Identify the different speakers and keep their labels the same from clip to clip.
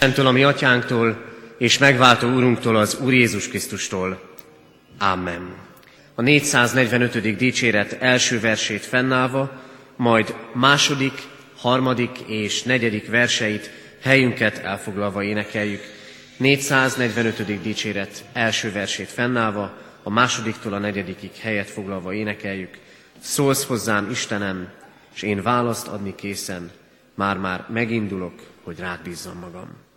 Speaker 1: Istentől, a mi atyánktól, és megváltó úrunktól, az Úr Jézus Krisztustól. Amen. A 445. dicséret első versét fennállva, majd második, harmadik és negyedik verseit helyünket elfoglalva énekeljük. 445. dicséret első versét fennállva, a másodiktól a negyedikig helyet foglalva énekeljük. Szólsz hozzám, Istenem, és én választ adni készen, már-már megindulok, hogy rád bízzam magam.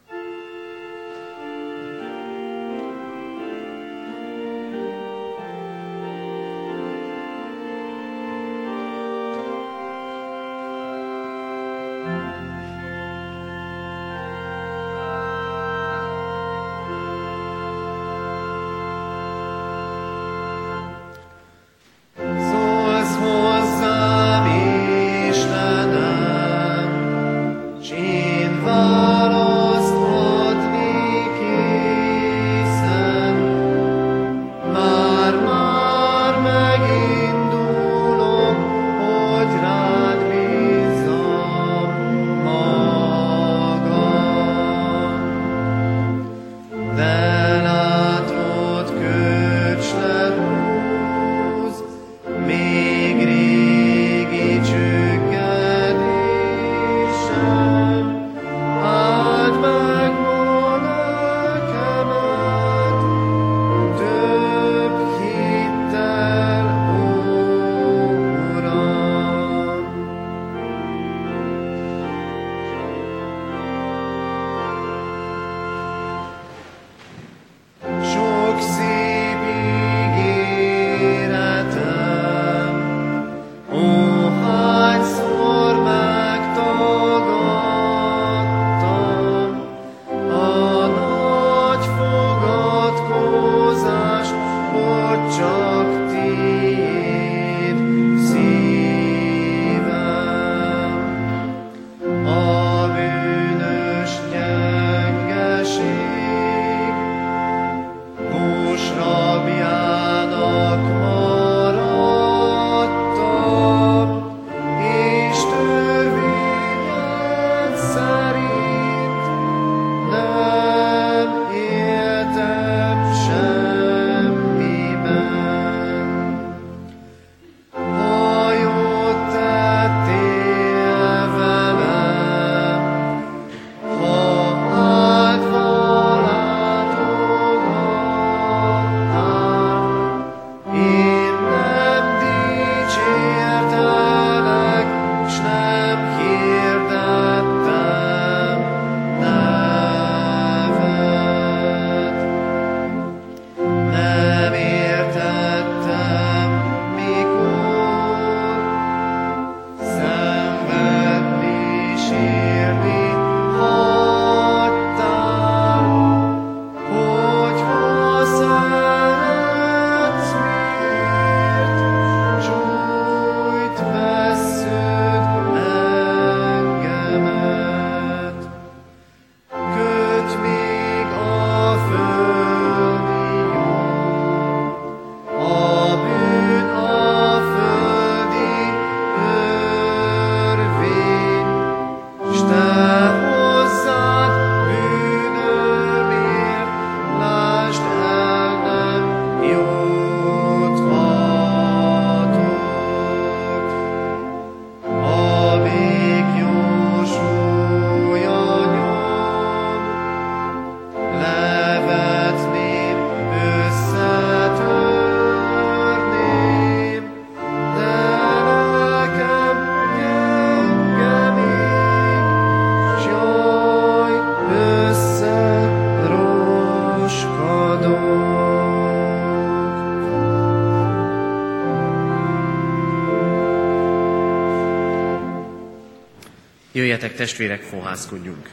Speaker 1: Jöjjetek testvérek, fohászkodjunk.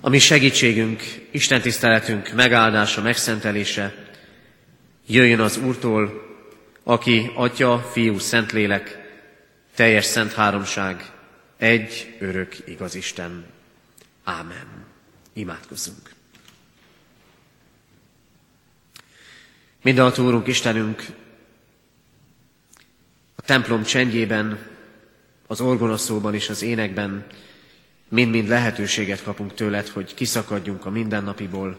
Speaker 1: A mi segítségünk, Isten tiszteletünk megáldása, megszentelése jöjjön az Úrtól, aki Atya, Fiú, Szentlélek, teljes szent háromság, egy örök igaz Isten. Ámen. Imádkozzunk. Mindenható Úrunk, Istenünk, templom csendjében az orgonaszóban és az énekben mind-mind lehetőséget kapunk tőled, hogy kiszakadjunk a mindennapiból,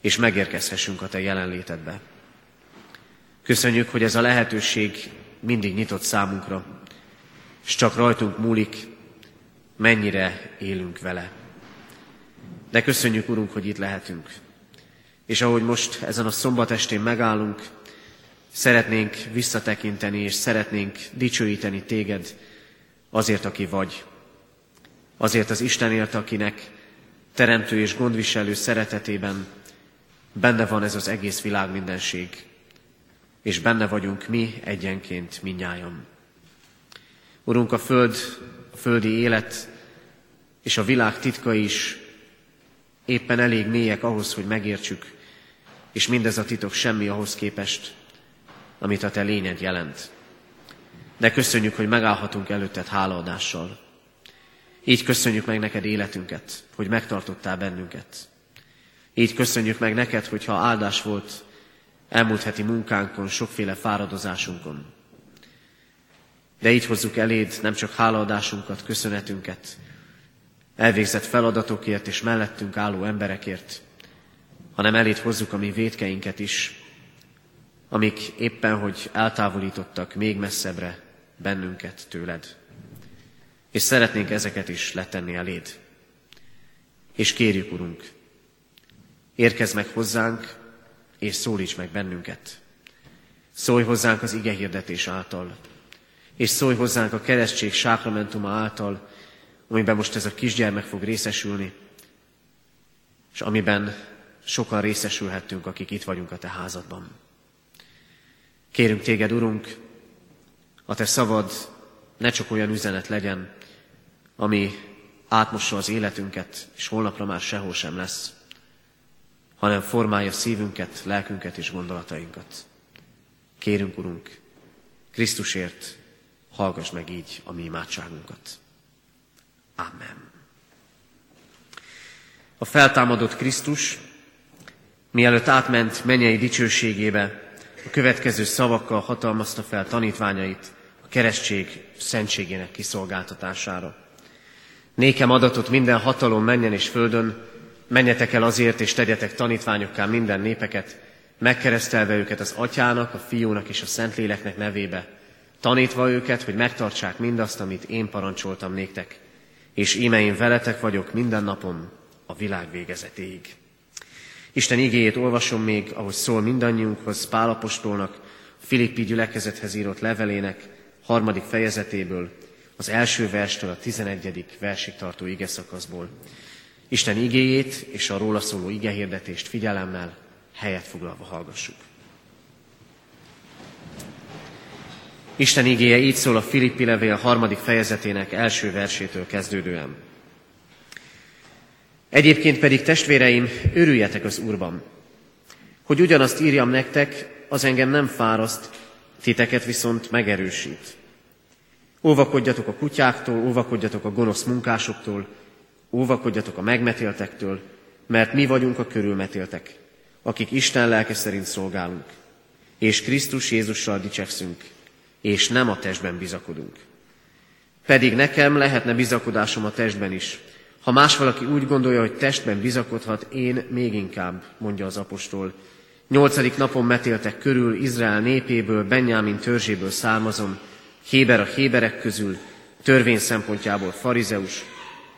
Speaker 1: és megérkezhessünk a Te jelenlétedbe. Köszönjük, hogy ez a lehetőség mindig nyitott számunkra, és csak rajtunk múlik, mennyire élünk vele. De köszönjük, Urunk, hogy itt lehetünk. És ahogy most ezen a szombat estén megállunk, szeretnénk visszatekinteni, és szeretnénk dicsőíteni téged azért, aki vagy. Azért az Istenért, akinek teremtő és gondviselő szeretetében benne van ez az egész világ mindenség, és benne vagyunk mi egyenként minnyáján. Urunk, a föld, a földi élet és a világ titka is éppen elég mélyek ahhoz, hogy megértsük, és mindez a titok semmi ahhoz képest, amit a te lényed jelent. De köszönjük, hogy megállhatunk előtted hálaadással. Így köszönjük meg neked életünket, hogy megtartottál bennünket. Így köszönjük meg neked, hogyha áldás volt elmúlt heti munkánkon, sokféle fáradozásunkon. De így hozzuk eléd nem csak hálaadásunkat, köszönetünket, elvégzett feladatokért és mellettünk álló emberekért, hanem eléd hozzuk a mi védkeinket is, amik éppen, hogy eltávolítottak még messzebbre bennünket tőled. És szeretnénk ezeket is letenni eléd. És kérjük, Urunk, érkezz meg hozzánk, és szólíts meg bennünket. Szólj hozzánk az ige hirdetés által, és szólj hozzánk a keresztség sákramentuma által, amiben most ez a kisgyermek fog részesülni, és amiben sokan részesülhettünk, akik itt vagyunk a Te házadban. Kérünk Téged, Urunk, a Te szavad ne csak olyan üzenet legyen, ami átmossa az életünket, és holnapra már sehol sem lesz, hanem formálja szívünket, lelkünket és gondolatainkat. Kérünk, Urunk, Krisztusért hallgass meg így a mi imádságunkat. Amen. A feltámadott Krisztus, mielőtt átment mennyei dicsőségébe, a következő szavakkal hatalmazta fel tanítványait a keresztség szentségének kiszolgáltatására. Nékem adatot minden hatalom menjen és földön, menjetek el azért, és tegyetek tanítványokká minden népeket, megkeresztelve őket az atyának, a fiúnak és a szentléleknek nevébe, tanítva őket, hogy megtartsák mindazt, amit én parancsoltam néktek, és íme én veletek vagyok minden napon a világ végezetéig. Isten igéjét olvasom még, ahogy szól mindannyiunkhoz, Pálapostolnak, Filippi gyülekezethez írott levelének harmadik fejezetéből, az első verstől a tizenegyedik versig tartó ige szakaszból. Isten igéjét és a róla szóló igehirdetést figyelemmel helyet foglalva hallgassuk. Isten igéje így szól a Filippi levél harmadik fejezetének első versétől kezdődően. Egyébként pedig testvéreim, örüljetek az Úrban. Hogy ugyanazt írjam nektek, az engem nem fáraszt, titeket viszont megerősít. Óvakodjatok a kutyáktól, óvakodjatok a gonosz munkásoktól, óvakodjatok a megmetéltektől, mert mi vagyunk a körülmetéltek, akik Isten lelke szerint szolgálunk, és Krisztus Jézussal dicsekszünk, és nem a testben bizakodunk. Pedig nekem lehetne bizakodásom a testben is. Ha más valaki úgy gondolja, hogy testben bizakodhat, én még inkább, mondja az apostol. Nyolcadik napon metéltek körül Izrael népéből, Benjámin törzséből származom, Héber a héberek közül, törvény szempontjából farizeus,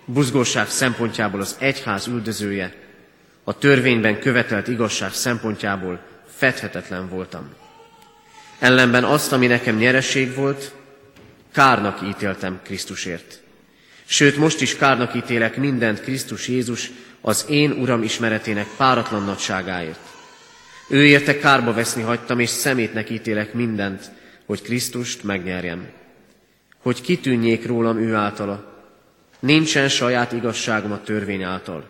Speaker 1: buzgóság szempontjából az egyház üldözője, a törvényben követelt igazság szempontjából fedhetetlen voltam. Ellenben azt, ami nekem nyereség volt, kárnak ítéltem Krisztusért. Sőt, most is kárnak ítélek mindent Krisztus Jézus az én Uram ismeretének páratlan nagyságáért. Ő érte kárba veszni hagytam, és szemétnek ítélek mindent, hogy Krisztust megnyerjem. Hogy kitűnjék rólam ő általa. Nincsen saját igazságom a törvény által,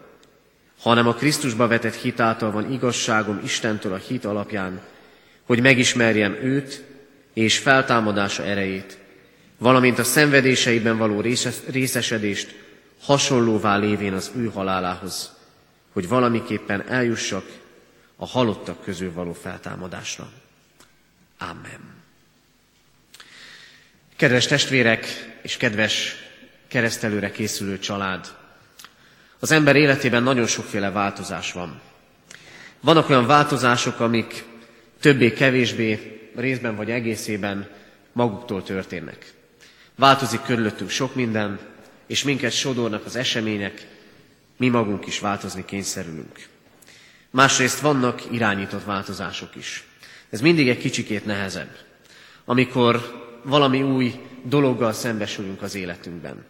Speaker 1: hanem a Krisztusba vetett hit által van igazságom Istentől a hit alapján, hogy megismerjem őt és feltámadása erejét, valamint a szenvedéseiben való részesedést hasonlóvá lévén az ő halálához, hogy valamiképpen eljussak a halottak közül való feltámadásra. Amen. Kedves testvérek, és kedves keresztelőre készülő család. Az ember életében nagyon sokféle változás van. Vannak olyan változások, amik többé-kevésbé részben vagy egészében maguktól történnek. Változik körülöttünk sok minden, és minket sodornak az események, mi magunk is változni kényszerülünk. Másrészt vannak irányított változások is. Ez mindig egy kicsikét nehezebb, amikor valami új dologgal szembesülünk az életünkben.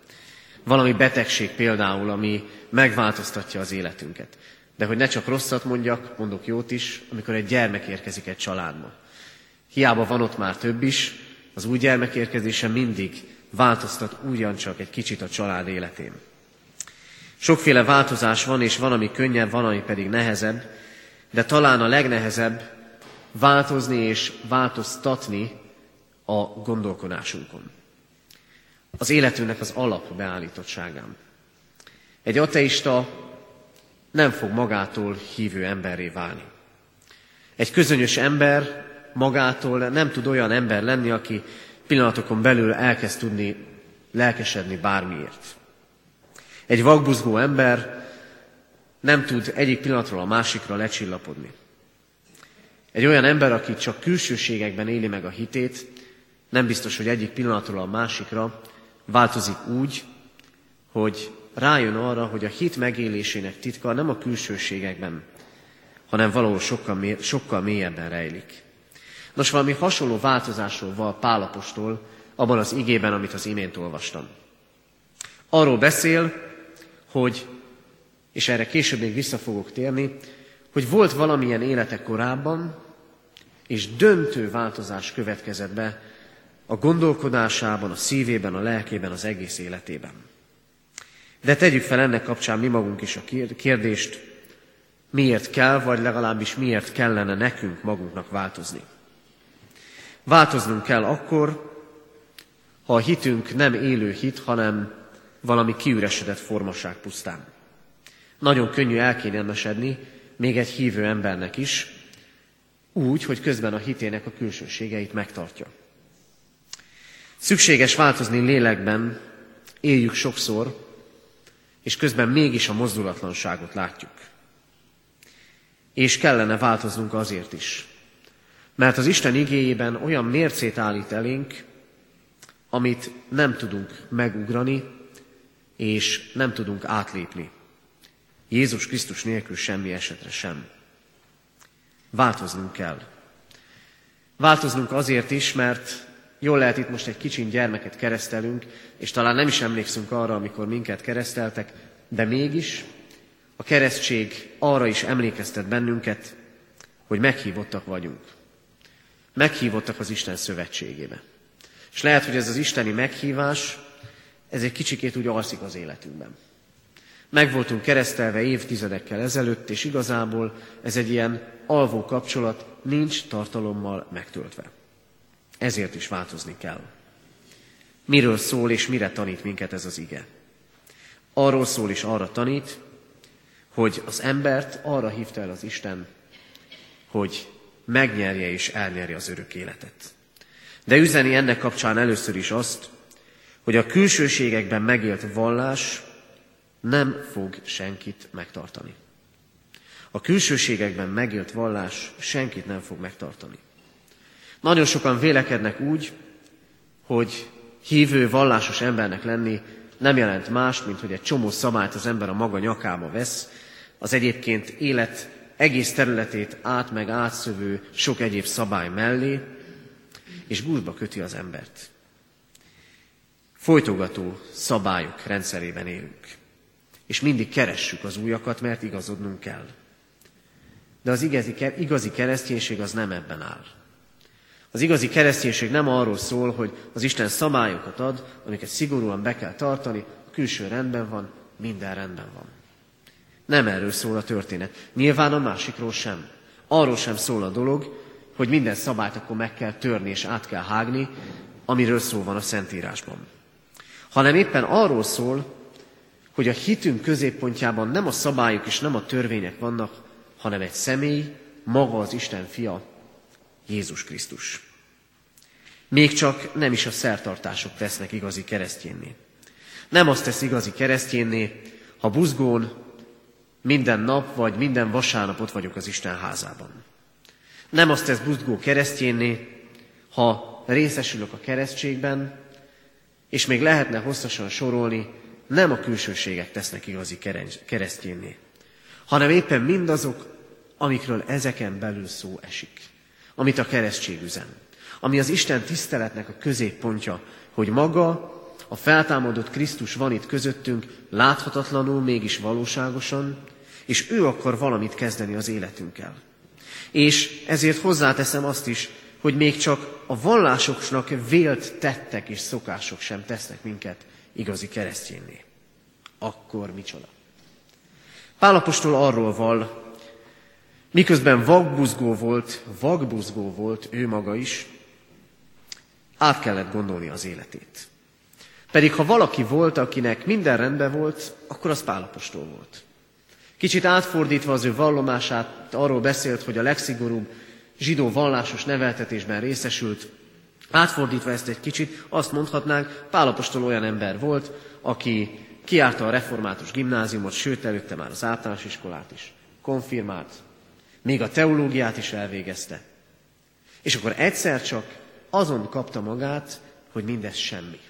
Speaker 1: Valami betegség például, ami megváltoztatja az életünket. De hogy ne csak rosszat mondjak, mondok jót is, amikor egy gyermek érkezik egy családba. Hiába van ott már több is, az új gyermek érkezése mindig változtat ugyancsak egy kicsit a család életén. Sokféle változás van, és van, ami könnyebb, van, ami pedig nehezebb, de talán a legnehezebb változni és változtatni a gondolkodásunkon. Az életünknek az alap beállítottságán. Egy ateista nem fog magától hívő emberré válni. Egy közönyös ember magától nem tud olyan ember lenni, aki pillanatokon belül elkezd tudni lelkesedni bármiért. Egy vakbuzgó ember nem tud egyik pillanatról a másikra lecsillapodni. Egy olyan ember, aki csak külsőségekben éli meg a hitét, nem biztos, hogy egyik pillanatról a másikra változik úgy, hogy rájön arra, hogy a hit megélésének titka nem a külsőségekben, hanem valahol sokkal, mély, sokkal mélyebben rejlik. Nos, valami hasonló változásról van Pálapostól abban az igében, amit az imént olvastam. Arról beszél, hogy, és erre később még vissza fogok térni, hogy volt valamilyen élete korábban, és döntő változás következett be a gondolkodásában, a szívében, a lelkében, az egész életében. De tegyük fel ennek kapcsán mi magunk is a kérdést, miért kell, vagy legalábbis miért kellene nekünk magunknak változni. Változnunk kell akkor, ha a hitünk nem élő hit, hanem valami kiüresedett formaság pusztán. Nagyon könnyű elkényelmesedni, még egy hívő embernek is, úgy, hogy közben a hitének a külsőségeit megtartja. Szükséges változni lélekben, éljük sokszor, és közben mégis a mozdulatlanságot látjuk. És kellene változnunk azért is, mert az Isten igéjében olyan mércét állít elénk, amit nem tudunk megugrani, és nem tudunk átlépni. Jézus Krisztus nélkül semmi esetre sem. Változnunk kell. Változnunk azért is, mert jól lehet itt most egy kicsin gyermeket keresztelünk, és talán nem is emlékszünk arra, amikor minket kereszteltek, de mégis a keresztség arra is emlékeztet bennünket, hogy meghívottak vagyunk. Meghívottak az Isten szövetségébe. És lehet, hogy ez az isteni meghívás, ez egy kicsikét úgy alszik az életünkben. Meg voltunk keresztelve évtizedekkel ezelőtt, és igazából ez egy ilyen alvó kapcsolat, nincs tartalommal megtöltve. Ezért is változni kell. Miről szól és mire tanít minket ez az ige? Arról szól és arra tanít, hogy az embert arra hívta el az Isten, hogy megnyerje és elnyerje az örök életet. De üzeni ennek kapcsán először is azt, hogy a külsőségekben megélt vallás nem fog senkit megtartani. A külsőségekben megélt vallás senkit nem fog megtartani. Nagyon sokan vélekednek úgy, hogy hívő, vallásos embernek lenni nem jelent más, mint hogy egy csomó szabályt az ember a maga nyakába vesz, az egyébként élet egész területét át meg átszövő sok egyéb szabály mellé, és gúzsba köti az embert. Folytogató szabályok rendszerében élünk, és mindig keressük az újakat, mert igazodnunk kell. De az igazi, igazi kereszténység az nem ebben áll. Az igazi kereszténység nem arról szól, hogy az Isten szabályokat ad, amiket szigorúan be kell tartani, a külső rendben van, minden rendben van. Nem erről szól a történet. Nyilván a másikról sem. Arról sem szól a dolog, hogy minden szabályt akkor meg kell törni és át kell hágni, amiről szó van a Szentírásban. Hanem éppen arról szól, hogy a hitünk középpontjában nem a szabályok és nem a törvények vannak, hanem egy személy, maga az Isten fia, Jézus Krisztus. Még csak nem is a szertartások tesznek igazi keresztjénné. Nem azt tesz igazi keresztjénné, ha buzgón minden nap vagy minden vasárnap ott vagyok az Isten házában. Nem azt tesz buzgó keresztjénné, ha részesülök a keresztségben, és még lehetne hosszasan sorolni, nem a külsőségek tesznek igazi keresztjénné, hanem éppen mindazok, amikről ezeken belül szó esik, amit a keresztség üzen, ami az Isten tiszteletnek a középpontja, hogy maga, a feltámadott Krisztus van itt közöttünk, láthatatlanul, mégis valóságosan, és ő akar valamit kezdeni az életünkkel. És ezért hozzáteszem azt is, hogy még csak a vallásoknak vélt tettek és szokások sem tesznek minket igazi keresztjénné. Akkor micsoda? Pálapostól arról val, miközben vagbuzgó volt, vagbuzgó volt ő maga is, át kellett gondolni az életét. Pedig ha valaki volt, akinek minden rendben volt, akkor az Pálapostól volt. Kicsit átfordítva az ő vallomását, arról beszélt, hogy a legszigorúbb zsidó vallásos neveltetésben részesült. Átfordítva ezt egy kicsit, azt mondhatnánk, Pálapostól olyan ember volt, aki kiárta a református gimnáziumot, sőt előtte már az általános iskolát is, konfirmált, még a teológiát is elvégezte. És akkor egyszer csak azon kapta magát, hogy mindez semmi.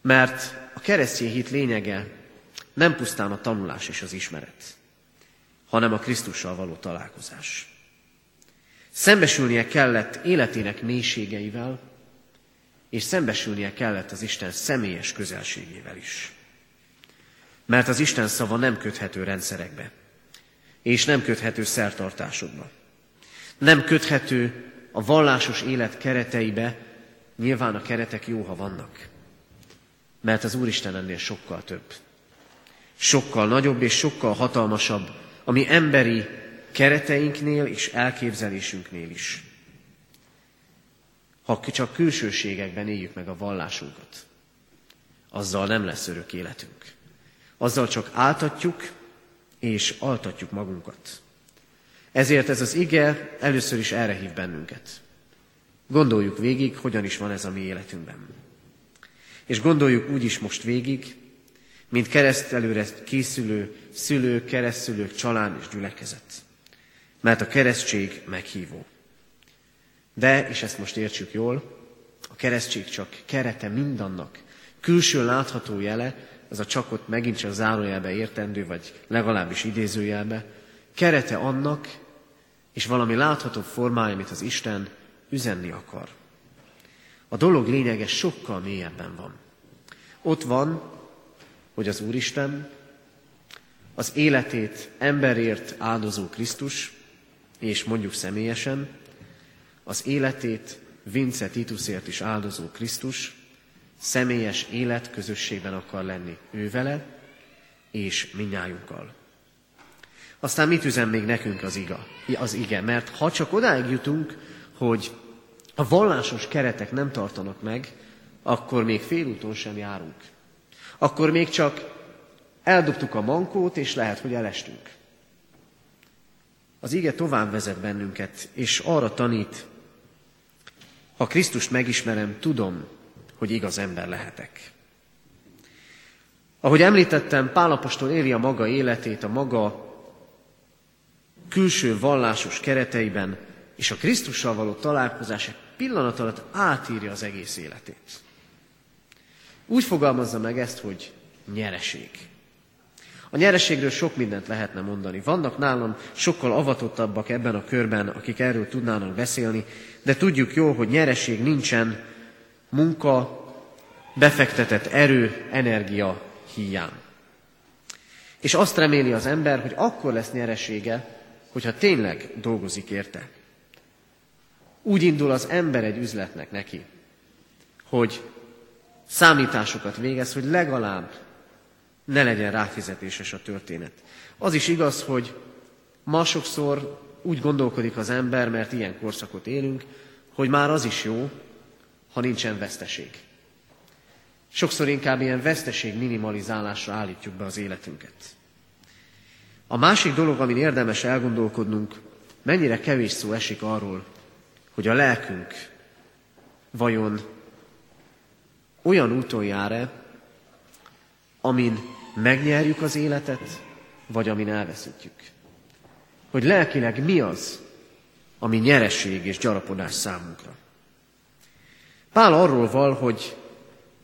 Speaker 1: Mert a keresztény hit lényege nem pusztán a tanulás és az ismeret hanem a Krisztussal való találkozás. Szembesülnie kellett életének mélységeivel, és szembesülnie kellett az Isten személyes közelségével is. Mert az Isten szava nem köthető rendszerekbe, és nem köthető szertartásokba. Nem köthető a vallásos élet kereteibe, nyilván a keretek jó, ha vannak. Mert az Úristen ennél sokkal több. Sokkal nagyobb és sokkal hatalmasabb a mi emberi kereteinknél és elképzelésünknél is. Ha csak külsőségekben éljük meg a vallásunkat, azzal nem lesz örök életünk. Azzal csak áltatjuk és altatjuk magunkat. Ezért ez az ige először is erre hív bennünket. Gondoljuk végig, hogyan is van ez a mi életünkben. És gondoljuk úgy is most végig, mint keresztelőre készülő szülők, keresztülők, család és gyülekezet. Mert a keresztség meghívó. De, és ezt most értsük jól, a keresztség csak kerete mindannak, külső látható jele, az a csakot megint csak zárójelbe értendő, vagy legalábbis idézőjelbe, kerete annak, és valami látható formája, amit az Isten üzenni akar. A dolog lényege sokkal mélyebben van. Ott van, hogy az Úristen az életét emberért áldozó Krisztus, és mondjuk személyesen, az életét Vince Titusért is áldozó Krisztus személyes élet közösségben akar lenni ővele és minnyájunkkal. Aztán mit üzen még nekünk az, iga, az ige? Mert ha csak odáig jutunk, hogy a vallásos keretek nem tartanak meg, akkor még félúton sem járunk akkor még csak eldobtuk a mankót, és lehet, hogy elestünk. Az ige tovább vezet bennünket, és arra tanít, ha Krisztust megismerem, tudom, hogy igaz ember lehetek. Ahogy említettem, Pálapostól éli a maga életét, a maga külső vallásos kereteiben, és a Krisztussal való találkozás pillanat alatt átírja az egész életét. Úgy fogalmazza meg ezt, hogy nyereség. A nyereségről sok mindent lehetne mondani. Vannak nálam sokkal avatottabbak ebben a körben, akik erről tudnának beszélni, de tudjuk jó, hogy nyereség nincsen munka, befektetett erő, energia hiány. És azt reméli az ember, hogy akkor lesz nyeresége, hogyha tényleg dolgozik érte. Úgy indul az ember egy üzletnek neki, hogy számításokat végez, hogy legalább ne legyen ráfizetéses a történet. Az is igaz, hogy ma sokszor úgy gondolkodik az ember, mert ilyen korszakot élünk, hogy már az is jó, ha nincsen veszteség. Sokszor inkább ilyen veszteség minimalizálásra állítjuk be az életünket. A másik dolog, amin érdemes elgondolkodnunk, mennyire kevés szó esik arról, hogy a lelkünk vajon olyan úton jár-e, amin megnyerjük az életet, vagy amin elveszítjük. Hogy lelkileg mi az, ami nyereség és gyarapodás számunkra. Pál arról val, hogy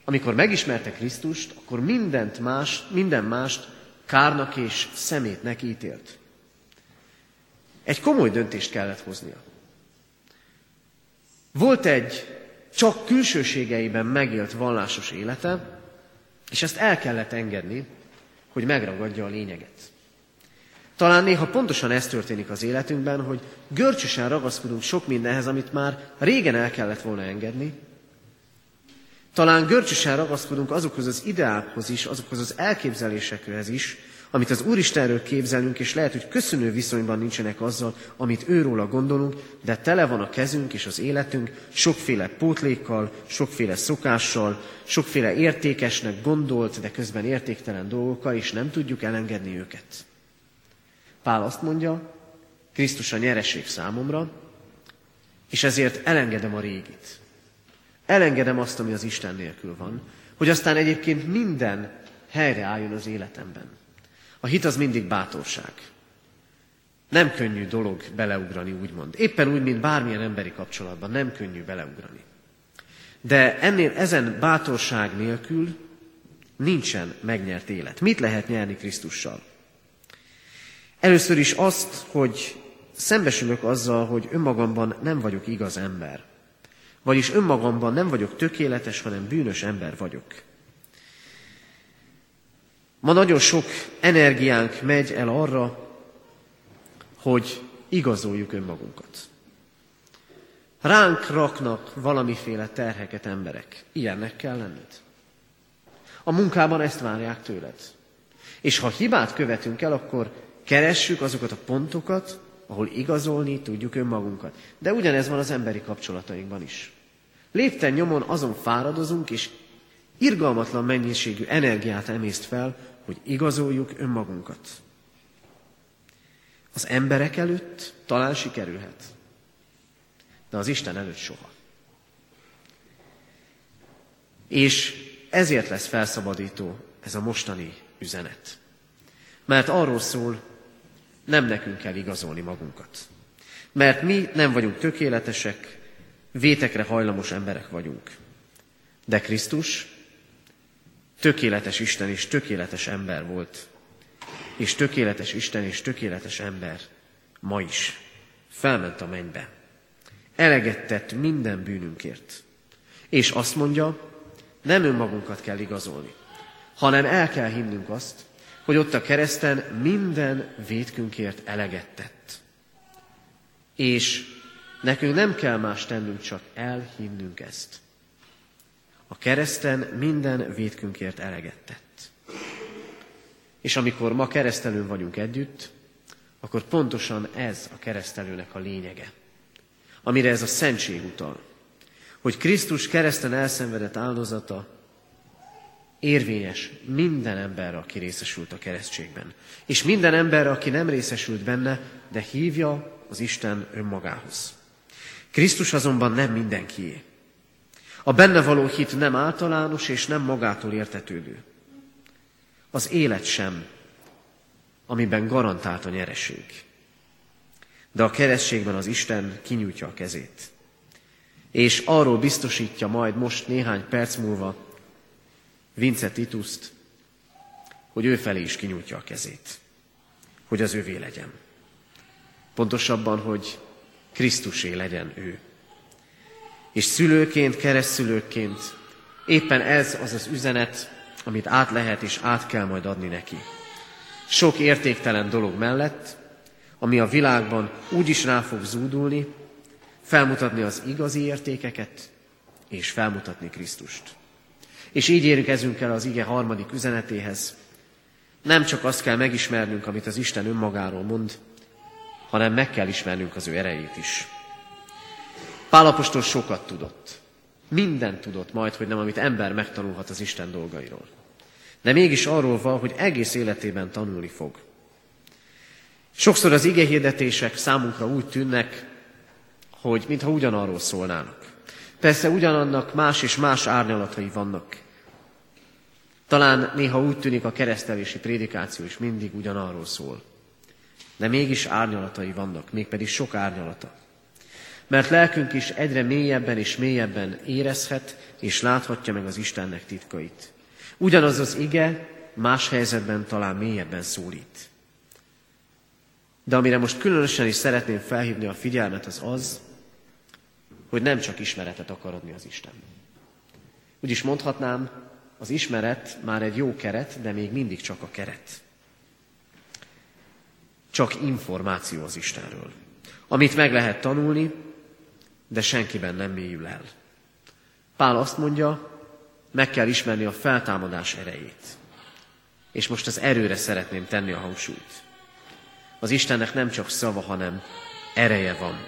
Speaker 1: amikor megismerte Krisztust, akkor mindent más, minden mást kárnak és szemétnek ítélt. Egy komoly döntést kellett hoznia. Volt egy csak külsőségeiben megélt vallásos élete, és ezt el kellett engedni, hogy megragadja a lényeget. Talán néha pontosan ez történik az életünkben, hogy görcsösen ragaszkodunk sok mindenhez, amit már régen el kellett volna engedni. Talán görcsösen ragaszkodunk azokhoz az ideákhoz is, azokhoz az elképzelésekhez is, amit az Úristenről képzelünk, és lehet, hogy köszönő viszonyban nincsenek azzal, amit őróla gondolunk, de tele van a kezünk és az életünk sokféle pótlékkal, sokféle szokással, sokféle értékesnek gondolt, de közben értéktelen dolgokkal, és nem tudjuk elengedni őket. Pál azt mondja, Krisztus a nyereség számomra, és ezért elengedem a régit. Elengedem azt, ami az Isten nélkül van, hogy aztán egyébként minden helyreálljon az életemben. A hit az mindig bátorság. Nem könnyű dolog beleugrani, úgymond. Éppen úgy, mint bármilyen emberi kapcsolatban, nem könnyű beleugrani. De ennél ezen bátorság nélkül nincsen megnyert élet. Mit lehet nyerni Krisztussal? Először is azt, hogy szembesülök azzal, hogy önmagamban nem vagyok igaz ember. Vagyis önmagamban nem vagyok tökéletes, hanem bűnös ember vagyok. Ma nagyon sok energiánk megy el arra, hogy igazoljuk önmagunkat. Ránk raknak valamiféle terheket emberek. Ilyennek kell lenned. A munkában ezt várják tőled. És ha hibát követünk el, akkor keressük azokat a pontokat, ahol igazolni tudjuk önmagunkat. De ugyanez van az emberi kapcsolatainkban is. Lépten nyomon azon fáradozunk, és irgalmatlan mennyiségű energiát emészt fel, hogy igazoljuk önmagunkat. Az emberek előtt talán sikerülhet, de az Isten előtt soha. És ezért lesz felszabadító ez a mostani üzenet. Mert arról szól, nem nekünk kell igazolni magunkat. Mert mi nem vagyunk tökéletesek, vétekre hajlamos emberek vagyunk. De Krisztus tökéletes Isten és tökéletes ember volt. És tökéletes Isten és tökéletes ember ma is. Felment a mennybe. Eleget tett minden bűnünkért. És azt mondja, nem önmagunkat kell igazolni, hanem el kell hinnünk azt, hogy ott a kereszten minden védkünkért eleget tett. És nekünk nem kell más tennünk, csak elhinnünk ezt. A kereszten minden védkünkért eleget tett. És amikor ma keresztelőn vagyunk együtt, akkor pontosan ez a keresztelőnek a lényege, amire ez a szentség utal. Hogy Krisztus kereszten elszenvedett áldozata érvényes minden emberre, aki részesült a keresztségben. És minden emberre, aki nem részesült benne, de hívja az Isten önmagához. Krisztus azonban nem mindenkié. A benne való hit nem általános és nem magától értetődő. Az élet sem, amiben garantált a nyereség. De a keresztségben az Isten kinyújtja a kezét. És arról biztosítja majd most néhány perc múlva Vince Tituszt, hogy ő felé is kinyújtja a kezét, hogy az ővé legyen. Pontosabban, hogy Krisztusé legyen ő. És szülőként, keresztülőként éppen ez az az üzenet, amit át lehet és át kell majd adni neki. Sok értéktelen dolog mellett, ami a világban úgy is rá fog zúdulni, felmutatni az igazi értékeket, és felmutatni Krisztust. És így érkezünk el az ige harmadik üzenetéhez. Nem csak azt kell megismernünk, amit az Isten önmagáról mond, hanem meg kell ismernünk az ő erejét is. Pálapostól sokat tudott. Mindent tudott majd, hogy nem, amit ember megtanulhat az Isten dolgairól. De mégis arról van, hogy egész életében tanulni fog. Sokszor az igehirdetések számunkra úgy tűnnek, hogy mintha ugyanarról szólnának. Persze ugyanannak más és más árnyalatai vannak. Talán néha úgy tűnik a keresztelési prédikáció is mindig ugyanarról szól. De mégis árnyalatai vannak, mégpedig sok árnyalata. Mert lelkünk is egyre mélyebben és mélyebben érezhet és láthatja meg az Istennek titkait. Ugyanaz az ige más helyzetben talán mélyebben szólít. De amire most különösen is szeretném felhívni a figyelmet, az az, hogy nem csak ismeretet akar adni az Isten. Úgy is mondhatnám, az ismeret már egy jó keret, de még mindig csak a keret. Csak információ az Istenről. Amit meg lehet tanulni, de senkiben nem mélyül el. Pál azt mondja, meg kell ismerni a feltámadás erejét. És most az erőre szeretném tenni a hangsúlyt. Az Istennek nem csak szava, hanem ereje van.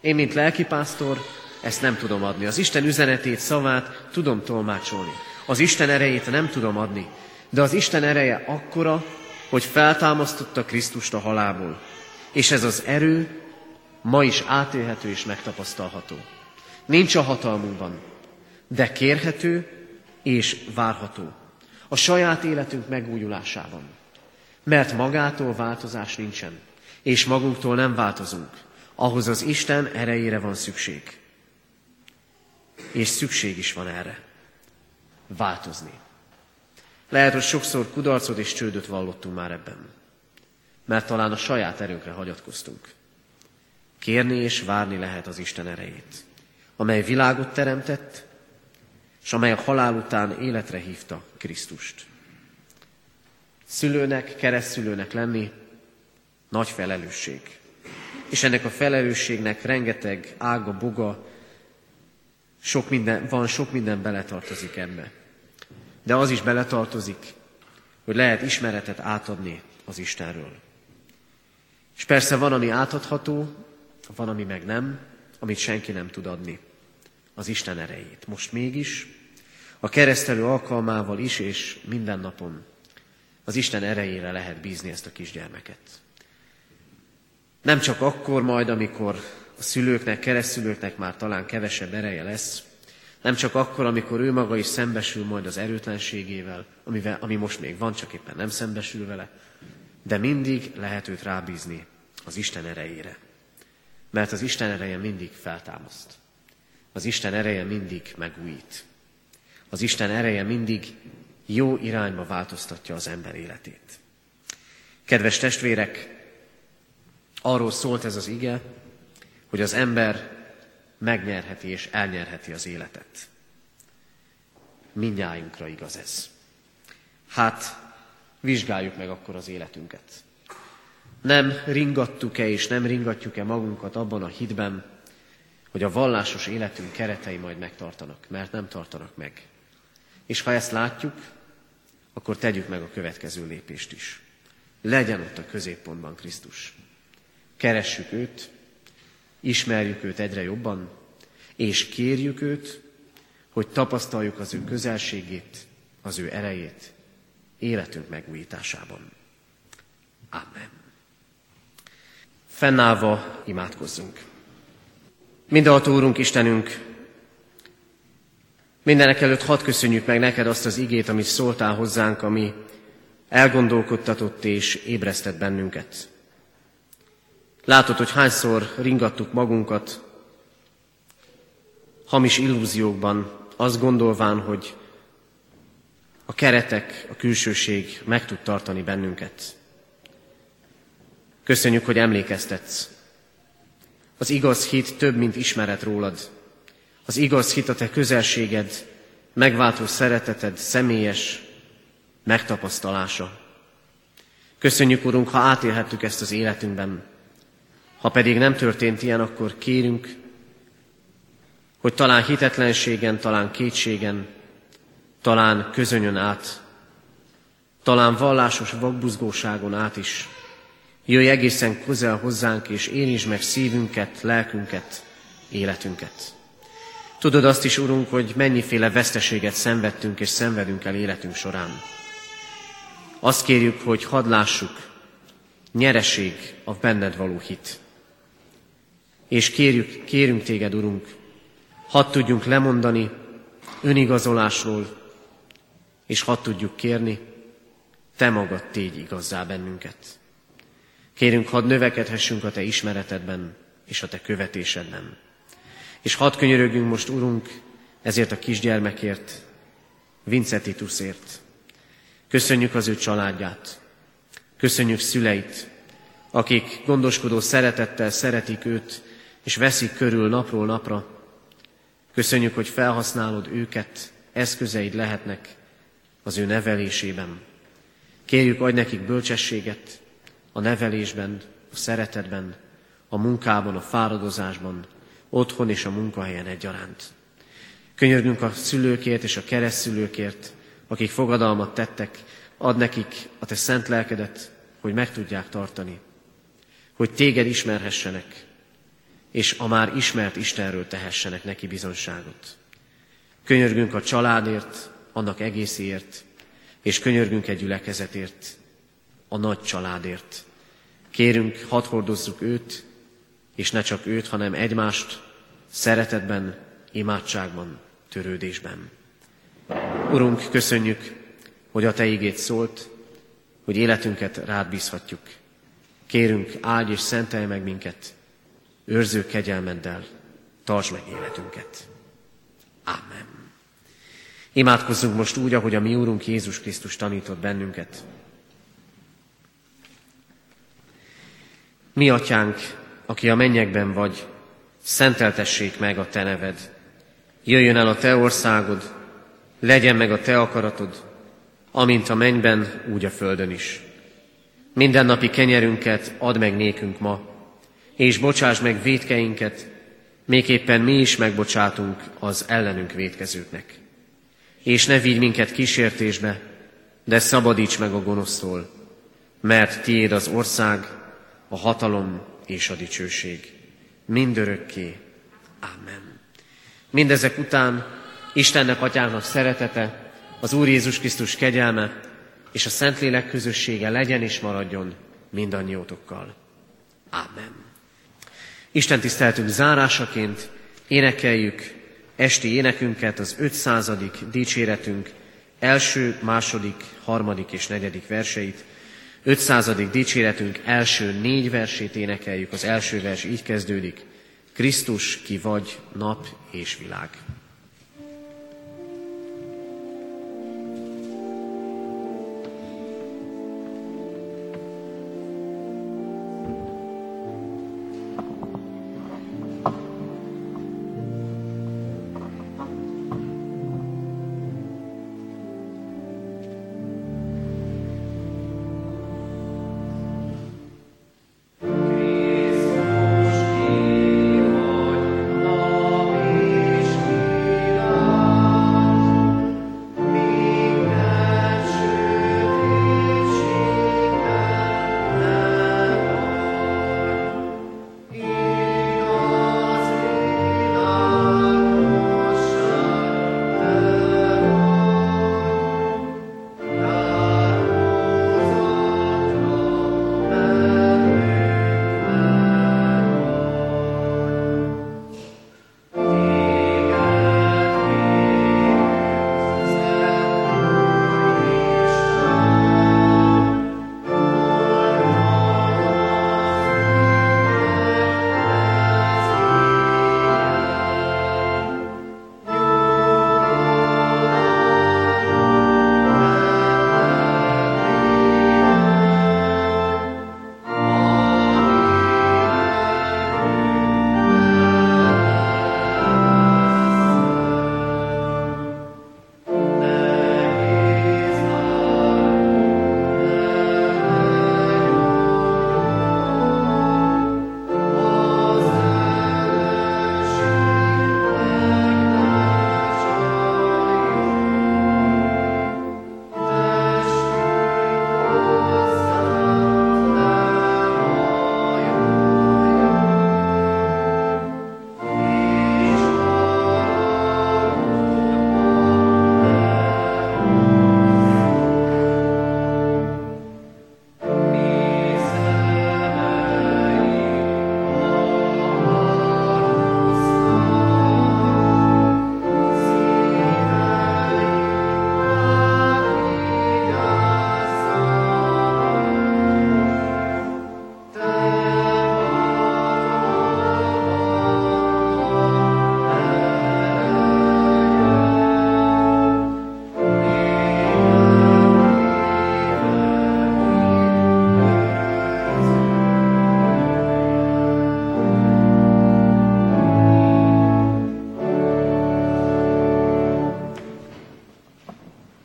Speaker 1: Én, mint lelkipásztor, ezt nem tudom adni. Az Isten üzenetét, szavát tudom tolmácsolni. Az Isten erejét nem tudom adni. De az Isten ereje akkora, hogy feltámasztotta Krisztust a halából. És ez az erő ma is átélhető és megtapasztalható. Nincs a hatalmunkban, de kérhető és várható. A saját életünk megújulásában. Mert magától változás nincsen, és magunktól nem változunk. Ahhoz az Isten erejére van szükség. És szükség is van erre. Változni. Lehet, hogy sokszor kudarcot és csődöt vallottunk már ebben. Mert talán a saját erőnkre hagyatkoztunk. Kérni és várni lehet az Isten erejét, amely világot teremtett, és amely a halál után életre hívta Krisztust. Szülőnek, keresztülőnek lenni nagy felelősség. És ennek a felelősségnek rengeteg ága, boga, sok minden, van, sok minden beletartozik ebbe. De az is beletartozik, hogy lehet ismeretet átadni az Istenről. És persze van, ami átadható, van, ami meg nem, amit senki nem tud adni. Az Isten erejét. Most mégis a keresztelő alkalmával is és minden napon az Isten erejére lehet bízni ezt a kisgyermeket. Nem csak akkor majd, amikor a szülőknek, keresztülőknek már talán kevesebb ereje lesz, nem csak akkor, amikor ő maga is szembesül majd az erőtlenségével, amivel, ami most még van, csak éppen nem szembesül vele, de mindig lehet őt rábízni az Isten erejére. Mert az Isten ereje mindig feltámaszt. Az Isten ereje mindig megújít. Az Isten ereje mindig jó irányba változtatja az ember életét. Kedves testvérek, arról szólt ez az ige, hogy az ember megnyerheti és elnyerheti az életet. Mindnyájunkra igaz ez. Hát, vizsgáljuk meg akkor az életünket. Nem ringattuk-e és nem ringatjuk-e magunkat abban a hitben, hogy a vallásos életünk keretei majd megtartanak, mert nem tartanak meg. És ha ezt látjuk, akkor tegyük meg a következő lépést is. Legyen ott a középpontban Krisztus. Keressük őt, ismerjük őt egyre jobban, és kérjük őt, hogy tapasztaljuk az ő közelségét, az ő erejét életünk megújításában. Amen. Fennállva imádkozzunk. Mindenható Úrunk Istenünk, mindenek előtt hadd köszönjük meg neked azt az igét, amit szóltál hozzánk, ami elgondolkodtatott és ébresztett bennünket. Látod, hogy hányszor ringattuk magunkat hamis illúziókban, azt gondolván, hogy a keretek, a külsőség meg tud tartani bennünket. Köszönjük, hogy emlékeztetsz. Az igaz hit több, mint ismeret rólad. Az igaz hit a te közelséged, megváltó szereteted, személyes megtapasztalása. Köszönjük, Urunk, ha átélhettük ezt az életünkben. Ha pedig nem történt ilyen, akkor kérünk, hogy talán hitetlenségen, talán kétségen, talán közönyön át, talán vallásos vakbuzgóságon át is Jöjj egészen közel hozzánk, és érintsd meg szívünket, lelkünket, életünket. Tudod azt is, Urunk, hogy mennyiféle veszteséget szenvedtünk és szenvedünk el életünk során. Azt kérjük, hogy hadd lássuk, nyereség a benned való hit. és kérjük, kérünk téged, Urunk, hadd tudjunk lemondani önigazolásról, és hadd tudjuk kérni, te magad tégy igazzá bennünket. Kérünk, hadd növekedhessünk a te ismeretedben és a te követésedben. És hadd könyörögjünk most, Urunk, ezért a kisgyermekért, Vincetitusért. Köszönjük az ő családját, köszönjük szüleit, akik gondoskodó szeretettel szeretik őt, és veszik körül napról napra. Köszönjük, hogy felhasználod őket, eszközeid lehetnek az ő nevelésében. Kérjük, adj nekik bölcsességet a nevelésben, a szeretetben, a munkában, a fáradozásban, otthon és a munkahelyen egyaránt. Könyörgünk a szülőkért és a keresztszülőkért, akik fogadalmat tettek, ad nekik a te szent lelkedet, hogy meg tudják tartani, hogy téged ismerhessenek, és a már ismert Istenről tehessenek neki bizonságot. Könyörgünk a családért, annak egészért, és könyörgünk egy gyülekezetért, a nagy családért. Kérünk, hadd hordozzuk őt, és ne csak őt, hanem egymást szeretetben, imádságban, törődésben. Urunk, köszönjük, hogy a Te ígét szólt, hogy életünket rád bízhatjuk. Kérünk, áldj és szentelj meg minket, őrző kegyelmeddel, tartsd meg életünket. Amen. Imádkozzunk most úgy, ahogy a mi Úrunk Jézus Krisztus tanított bennünket. Mi, Atyánk, aki a mennyekben vagy, szenteltessék meg a Te neved. Jöjjön el a Te országod, legyen meg a Te akaratod, amint a mennyben, úgy a földön is. Mindennapi kenyerünket add meg nékünk ma, és bocsáss meg védkeinket, éppen mi is megbocsátunk az ellenünk védkezőknek. És ne vigy minket kísértésbe, de szabadíts meg a gonosztól, mert tiéd az ország, a hatalom és a dicsőség. Mindörökké. Amen. Mindezek után Istennek Atyának szeretete, az Úr Jézus Krisztus kegyelme és a Szentlélek közössége legyen és maradjon mindannyiótokkal. Amen. Isten tiszteltünk zárásaként énekeljük esti énekünket, az 500. dicséretünk első, második, harmadik és negyedik verseit. 500. dicséretünk első négy versét énekeljük, az első vers így kezdődik. Krisztus, ki vagy, nap és világ.